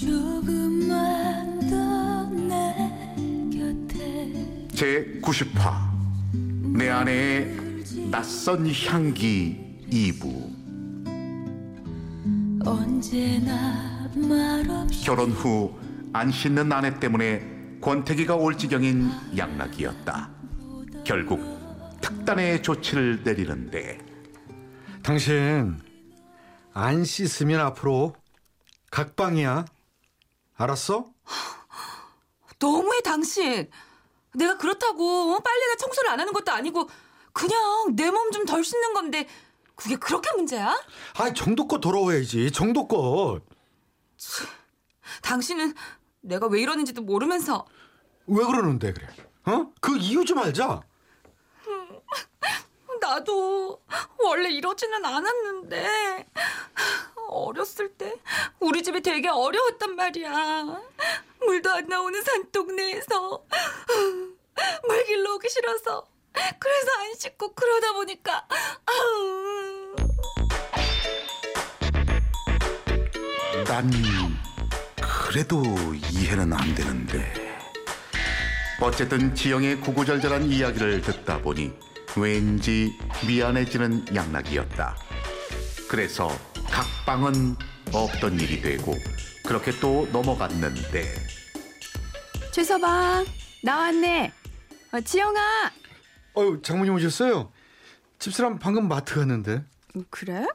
조금만 더내 곁에 제 90화 내 안에 낯선 향기 2부 언제나 말없이 결혼 후 안 씻는 아내 때문에 권태기가 올 지경인 양락이었다. 결국 특단의 조치를 내리는데 당신 안 씻으면 앞으로 각방이야. 알았어? 너무해 당신. 내가 그렇다고 어? 빨래나 청소를 안 하는 것도 아니고 그냥 내 몸 좀 덜 씻는 건데 그게 그렇게 문제야? 아, 정도껏 돌아와야지. 정도껏. 당신은 내가 왜 이러는지도 모르면서 왜 그러는데 그래? 어? 그 이유 좀 알자. 나도 원래 이러지는 않았는데 어렸을 때 우리 집이 되게 어려웠단 말이야. 물도 안 나오는 산동네에서 물 길러 오기 싫어서 그래서 안 씻고 그러다 보니까 아우. 난 그래도 이해는 안 되는데 어쨌든 지영의 구구절절한 이야기를 듣다 보니 왠지 미안해지는 양락이었다. 그래서 각방은 없던 일이 되고 그렇게 또 넘어갔는데 최서방 나왔네. 어, 지영아. 어유 장모님 오셨어요? 집사람 방금 마트 갔는데. 음, 그래?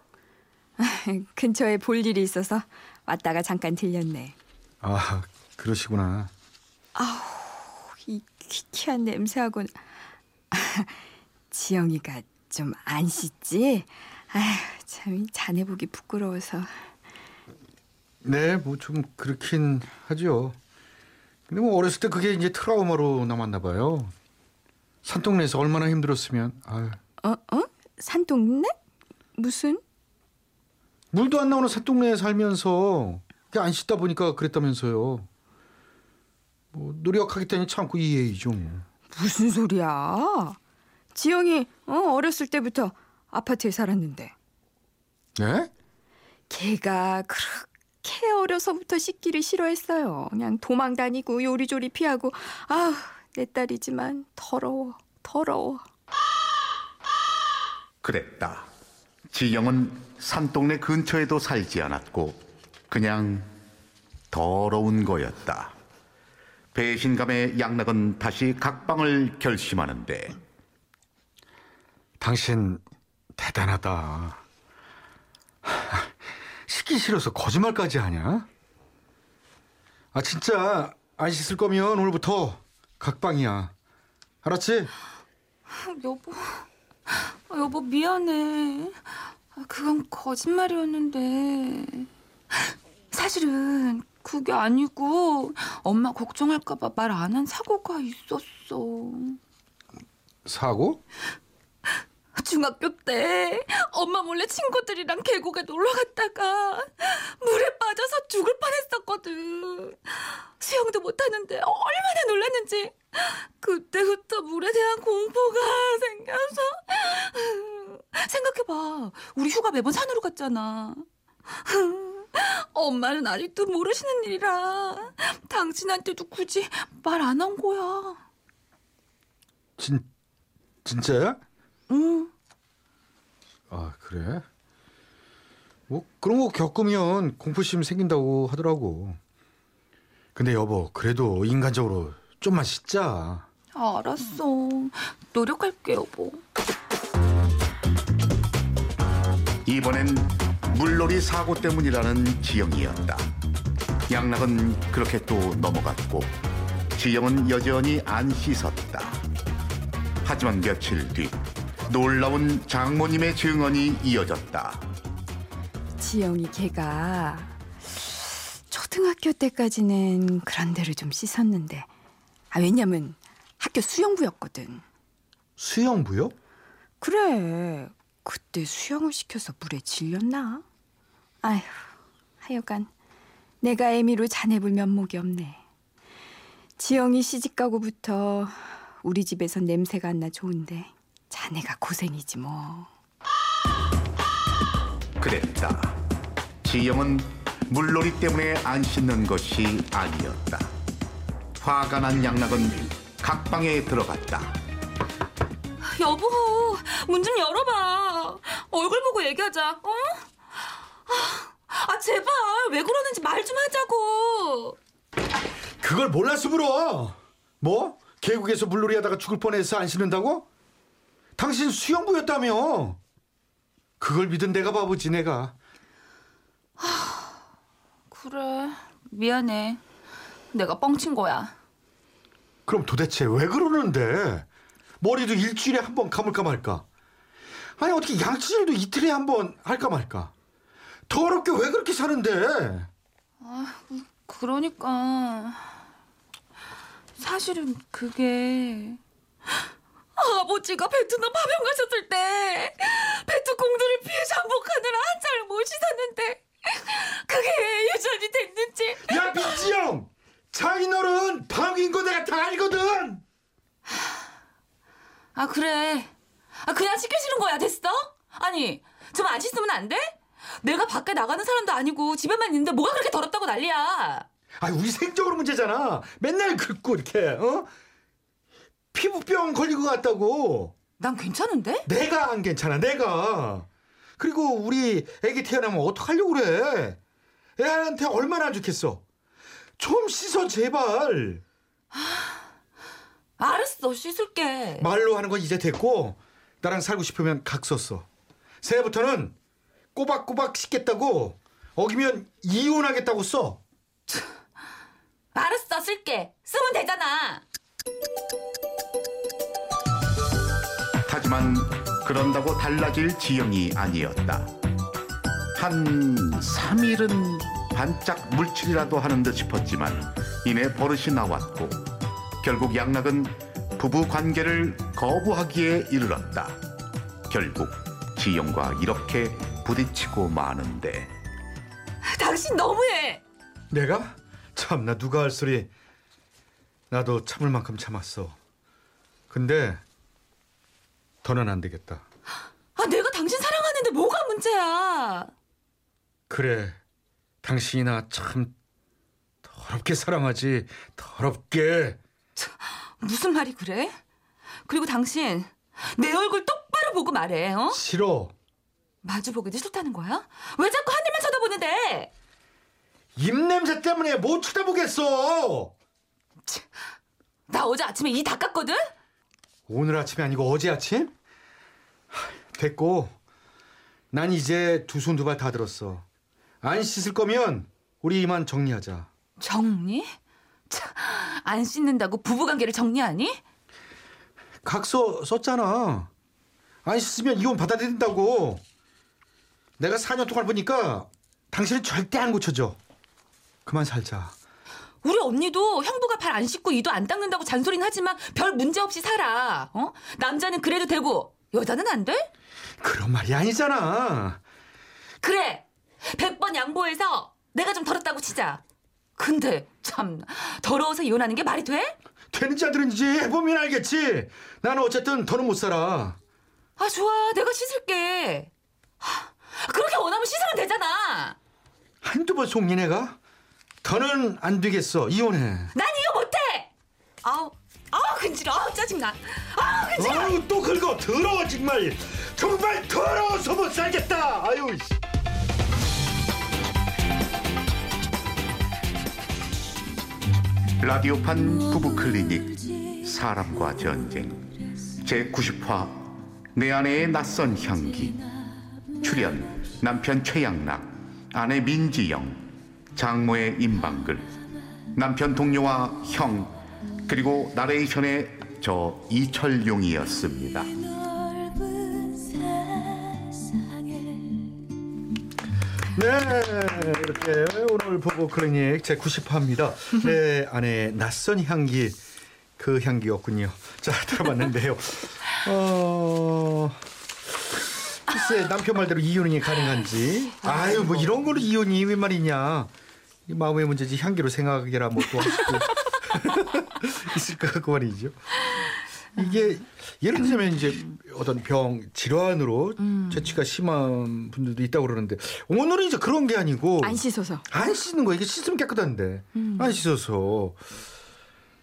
근처에 볼 일이 있어서 왔다가 잠깐 들렸네. 아, 그러시구나. 이 퀴퀴한 냄새하고 지영이가 좀 안 씻지? 아휴 참 자네 보기 부끄러워서. 네, 뭐 좀 그렇긴 하죠. 근데 뭐 어렸을 때 그게 이제 트라우마로 남았나 봐요. 산동네에서 얼마나 힘들었으면. 아유. 어 어? 산동네? 무슨? 물도 안 나오는 산동네에 살면서 안 씻다 보니까 그랬다면서요. 뭐 노력하겠다니 참고 이해이죠. 뭐. 무슨 소리야? 지영이 어, 어렸을 때부터 아파트에 살았는데 네? 걔가 그렇게 어려서부터 씻기를 싫어했어요. 그냥 도망 다니고 요리조리 피하고 아우 내 딸이지만 더러워 더러워. 그랬다. 지영은 산동네 근처에도 살지 않았고 그냥 더러운 거였다. 배신감에 양락은 다시 각방을 결심하는데 당신 대단하다. 씻기 싫어서 거짓말까지 하냐? 아 진짜 안 씻을 거면 오늘부터 각방이야. 알았지? 여보, 아, 여보 미안해. 아, 그건 거짓말이었는데 사실은 그게 아니고 엄마 걱정할까봐 말 안 한 사고가 있었어. 사고? 중학교 때 엄마 몰래 친구들이랑 계곡에 놀러 갔다가 물에 빠져서 죽을 뻔했었거든. 수영도 못하는데 얼마나 놀랐는지 그때부터 물에 대한 공포가 생겨서 생각해봐. 우리 휴가 매번 산으로 갔잖아. 엄마는 아직도 모르시는 일이라 당신한테도 굳이 말 안 한 거야. 진 진짜야? 응. 아 그래? 뭐 그런 거 겪으면 공포심 생긴다고 하더라고. 근데 여보 그래도 인간적으로 좀만 씻자. 알았어. 노력할게, 여보. 이번엔 물놀이 사고 때문이라는 지영이었다. 양락은 그렇게 또 넘어갔고 지영은 여전히 안 씻었다. 하지만 며칠 뒤 놀라운 장모님의 증언이 이어졌다. 지영이 걔가 초등학교 때까지는 그런 대로 좀 씻었는데 아 왜냐면 학교 수영부였거든. 수영부요? 그래 그때 수영을 시켜서 물에 질렸나? 아휴 하여간 내가 애미로 자네 볼 면목이 없네. 지영이 시집가고부터 우리 집에서 냄새가 안 나 좋은데 자네가 고생이지 뭐. 그랬다. 지영은 물놀이 때문에 안 씻는 것이 아니었다. 화가 난 양락은 각방에 들어갔다. 여보, 문 좀 열어봐. 얼굴 보고 얘기하자. 어? 아, 아, 제발 왜 그러는지 말 좀 하자고. 그걸 몰라서 물어. 뭐? 계곡에서 물놀이 하다가 죽을 뻔해서 안 씻는다고? 당신 수영부였다며. 그걸 믿은 내가 바보지 내가. 그래, 미안해. 내가 뻥친 거야. 그럼 도대체 왜 그러는데? 머리도 일주일에 한 번 감을까 말까? 아니 어떻게 양치질도 이틀에 한 번 할까 말까? 더럽게 왜 그렇게 사는데? 그러니까 사실은 그게 아버지가 베트남 파병 가셨을 때 베트 공들을 피해 잠복하느라 한차를 못 씻었는데 그게 유전이 됐는지 야 민지영! 장인어른 방인 거 내가 다 알거든! 아 그래 아 그냥 시키시는 거야 됐어? 아니 좀 안 씻으면 안 돼? 내가 밖에 나가는 사람도 아니고 집에만 있는데 뭐가 그렇게 더럽다고 난리야 아 우리 생적으로 문제잖아. 맨날 긁고 이렇게 어? 피부병 걸린 것 같다고. 난 괜찮은데? 내가 안 괜찮아. 내가. 그리고 우리 애기 태어나면 어떡하려고 그래? 애한테 얼마나 안 좋겠어. 좀 씻어 제발. 알았어 씻을게 말로 하는 건 이제 됐고 나랑 살고 싶으면 각 썼어. 새해부터는 꼬박꼬박 씻겠다고 어기면 이혼하겠다고 써. 알았어 쓸게 쓰면 되잖아 하지만 그런다고 달라질 지영이 아니었다. 한 3일은 반짝 물칠이라도 하는 듯 싶었지만 이내 버릇이 나왔고 결국 양락은 부부 관계를 거부하기에 이르렀다. 결국 지영과 이렇게 부딪히고 마는데 당신 너무해 내가? 참나 누가 할 소리. 나도 참을 만큼 참았어. 근데 더는 안 되겠다. 아 내가 당신 사랑하는데 뭐가 문제야 그래. 당신이나 참 더럽게 사랑하지. 더럽게. 무슨 말이 그래? 그리고 당신 내 얼굴 똑바로 보고 말해 어? 싫어. 마주보기도 싫다는 거야? 왜 자꾸 하늘만 쳐다보는데 입냄새 때문에 못 쳐다보겠어. 나 어제 아침에 이 닦았거든? 오늘 아침이 아니고 어제 아침? 하, 됐고. 난 이제 두 손 두 발 다 들었어. 안 씻을 거면 우리 이만 정리하자. 정리? 참, 안 씻는다고 부부관계를 정리하니? 각서 썼잖아. 안 씻으면 이혼 받아들인다고. 내가 4년 동안 보니까 당신은 절대 안 고쳐져. 그만 살자. 우리 언니도 형부가 발 안 씻고 이도 안 닦는다고 잔소리는 하지만 별 문제 없이 살아. 어? 남자는 그래도 되고 여자는 안 돼? 그런 말이 아니잖아. 그래. 100번 양보해서 내가 좀 더럽다고 치자. 근데 참 더러워서 이혼하는 게 말이 돼? 되는지 안 되는지 해보면 알겠지. 나는 어쨌든 더는 못 살아. 아 좋아. 내가 씻을게. 하, 그렇게 원하면 씻으면 되잖아. 한두 번 속니 내가? 더는 안 되겠어. 이혼해. 난 이거 못해. 아우 아우 근질어. 아우 짜증나. 아우 근질어. 아유 또 긁어. 더러워 정말. 정말 더러워서 못 살겠다. 아유. 씨. 라디오판 부부 클리닉 사람과 전쟁 제 90화 내 아내의 낯선 향기 출연 남편 최양락 아내 민지영 장모의 임방글 남편 동료와 형 그리고 나레이션의 저 이철용이었습니다. 네, 이렇게 오늘 보고 클리닉 제 90화입니다. 내 안에 낯선 향기 그 향기였군요. 자, 들어봤는데요. 어. 글쎄 남편 말대로 이혼이 가능한지 아유 뭐 이런 거로 이혼이 왜 말이냐 이 마음의 문제지 향기로 생각이라 뭐또 하시고. 있을까 그 말이죠. 이게 예를 들면 이제 어떤 병 질환으로 재치가 심한 분들도 있다고 그러는데 오늘은 이제 그런 게 아니고 안 씻어서. 안 씻는 거 이게 씻으면 깨끗한데. 안 씻어서.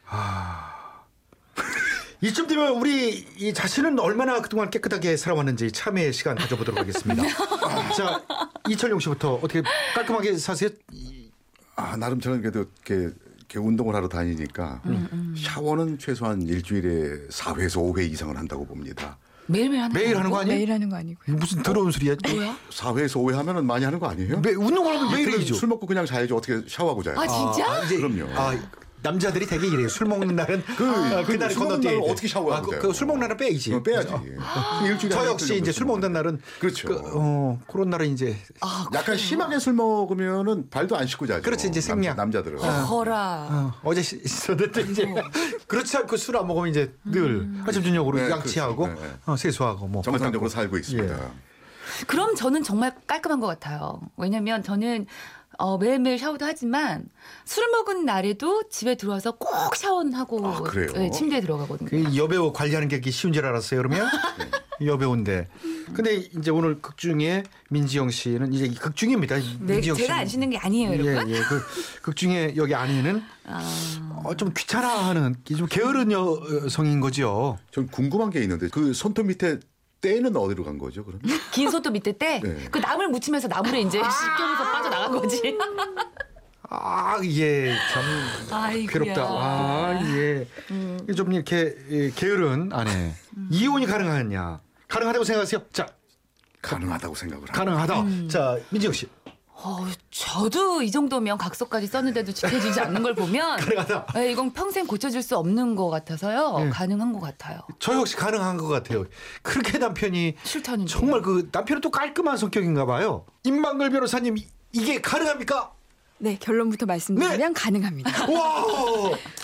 아. 이쯤 되면 우리 이 자신은 얼마나 그동안 깨끗하게 살아왔는지 참회의 시간 가져보도록 하겠습니다. 자 이철용 씨부터 어떻게 깔끔하게 사세요? 아, 나름 저는 그래도 이렇게, 이렇게 운동을 하러 다니니까 샤워는 최소한 일주일에 4회에서 5회 이상을 한다고 봅니다. 매일매일 하는 매일 하는 거 아니에요? 매일 하는 거 아니고. 무슨 더러운 소리야? 뭐야? 4회에서 5회 하면은 많이 하는 거 아니에요? 매, 운동을 하면 매일 이틀은 해야죠. 술 먹고 그냥 자야지 어떻게 샤워하고 자요? 아 진짜? 아, 이제 그럼요. 아, 남자들이 되게 이래요. 술 먹는 날은 그, 그 먹는 건너뛰어야 날은 돼. 어떻게 샤워하고 아, 그, 돼요? 그술 먹는 날은 빼야지. 어, 빼야지. 일주일에 저한 역시 이제 술 먹는 날은 그렇죠. 그, 어, 그런 날은 이제 약간 심하게 술 먹으면은 발도 안 씻고 자죠. 그렇지, 이제 생략. 남자, 들은 허라. 어, 제 있었는데 이제 그렇지 않고 술 안 먹으면 이제 늘 아침 저녁으로 네, 양치하고. 네, 네. 어, 세수하고 뭐 정상적으로. 살고 있습니다. 예. 그럼 저는 정말 깔끔한 것 같아요. 왜냐면 저는 어, 매일매일 샤워도 하지만 술 먹은 날에도 집에 들어와서 꼭 샤워는 하고 아, 그래요? 네, 침대에 들어가거든요. 그 여배우 관리하는 게 쉬운 줄 알았어요. 그러면 여배우인데. 근데 이제 오늘 극 중에 민지영 씨는 이제 극 중입니다. 네, 민지영 제가 씨는. 안 씻는 게 아니에요, 여러분. 예, 예. 그, 극 중에 여기 안에는 어, 좀 귀찮아하는 좀 게으른 여성인 거죠. 전 궁금한 게 있는데 그 손톱 밑에 때는 어디로 간 거죠, 그럼? 긴 손톱 밑에 때, 네. 그 나물 묻히면서 나물에 이제 씻겨서 빠져나간 거지. 아, 예, 참 아이고야. 괴롭다. 아, 예. 이게 좀 이렇게 예, 게으른 아내. 이혼이 가능하냐? 가능하다고 생각하세요? 자, 가능하다고 생각을 합니다. 가능하다. 자, 민지영 씨. 어, 저도 이 정도면 각서까지 썼는데도 지켜지지 않는 걸 보면. 네, 이건 평생 고쳐질 수 없는 것 같아서요. 네. 가능한 것 같아요. 저 역시 가능한 것 같아요. 그렇게 남편이 싫다는데. 정말 그 남편은 또 깔끔한 성격인가 봐요. 임만글 변호사님 이- 이게 가능합니까? 네, 결론부터 말씀드리면 가능합니다. 와!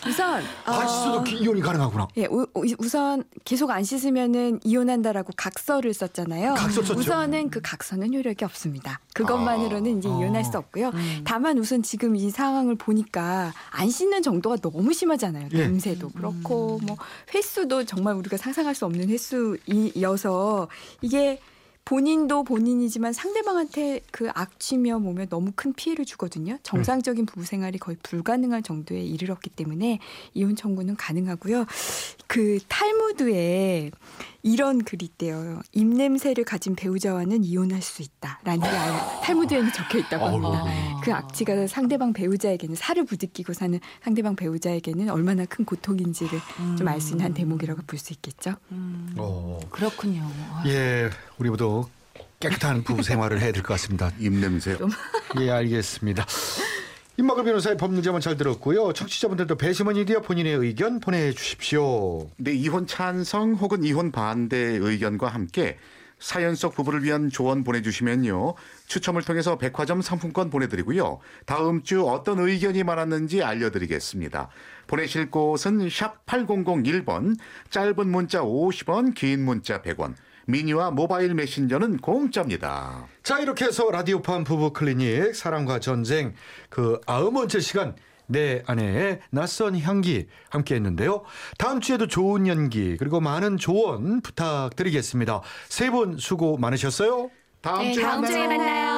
우선 안 씻어도 기- 이혼이 가능하구나. 예, 우, 우선 계속 안 씻으면은 이혼한다라고 각서를 썼잖아요. 각서 썼죠. 우선은 그 각서는 효력이 없습니다. 그것만으로는 이제 아. 이혼할 수 없고요. 음. 다만 우선 지금 이 상황을 보니까 안 씻는 정도가 너무 심하잖아요. 예. 냄새도 그렇고 뭐 횟수도 정말 우리가 상상할 수 없는 횟수이어서 이게 본인도 본인이지만 상대방한테 그 악취며 몸에 너무 큰 피해를 주거든요. 정상적인 부부 생활이 거의 불가능할 정도에 이르렀기 때문에 이혼 청구는 가능하고요. 그 탈무드에 이런 글이 있대요. 입냄새를 가진 배우자와는 이혼할 수 있다라는 게 아예 탈무드에는 적혀 있다고 합니다. 그 악취가 상대방 배우자에게는 살을 부딪히고 사는 상대방 배우자에게는 얼마나 큰 고통인지를 좀알 수 있는 한 대목이라고 볼 수 있겠죠. 어. 그렇군요. 예, 우리 모두 깨끗한 부부 생활을 해야 될 것 같습니다. 입냄새. 예, 알겠습니다. 임마글 변호사의 법문제만 잘 들었고요. 청취자분들도 배심원이 되어 본인의 의견 보내주십시오. 네, 이혼 찬성 혹은 이혼 반대 의견과 함께 사연 속 부부를 위한 조언 보내주시면요. 추첨을 통해서 백화점 상품권 보내드리고요. 다음 주 어떤 의견이 많았는지 알려드리겠습니다. 보내실 곳은 샵 8001번, 짧은 문자 50원, 긴 문자 100원, 미니와 모바일 메신저는 공짜입니다. 자, 이렇게 해서 라디오판 부부 클리닉 사랑과 전쟁 그 아흔 번째 시간 내 아내의 낯선 향기 함께 했는데요. 다음 주에도 좋은 연기 그리고 많은 조언 부탁드리겠습니다. 세 분 수고 많으셨어요. 다음 네, 주에 다음 주에 만나요. 만나요.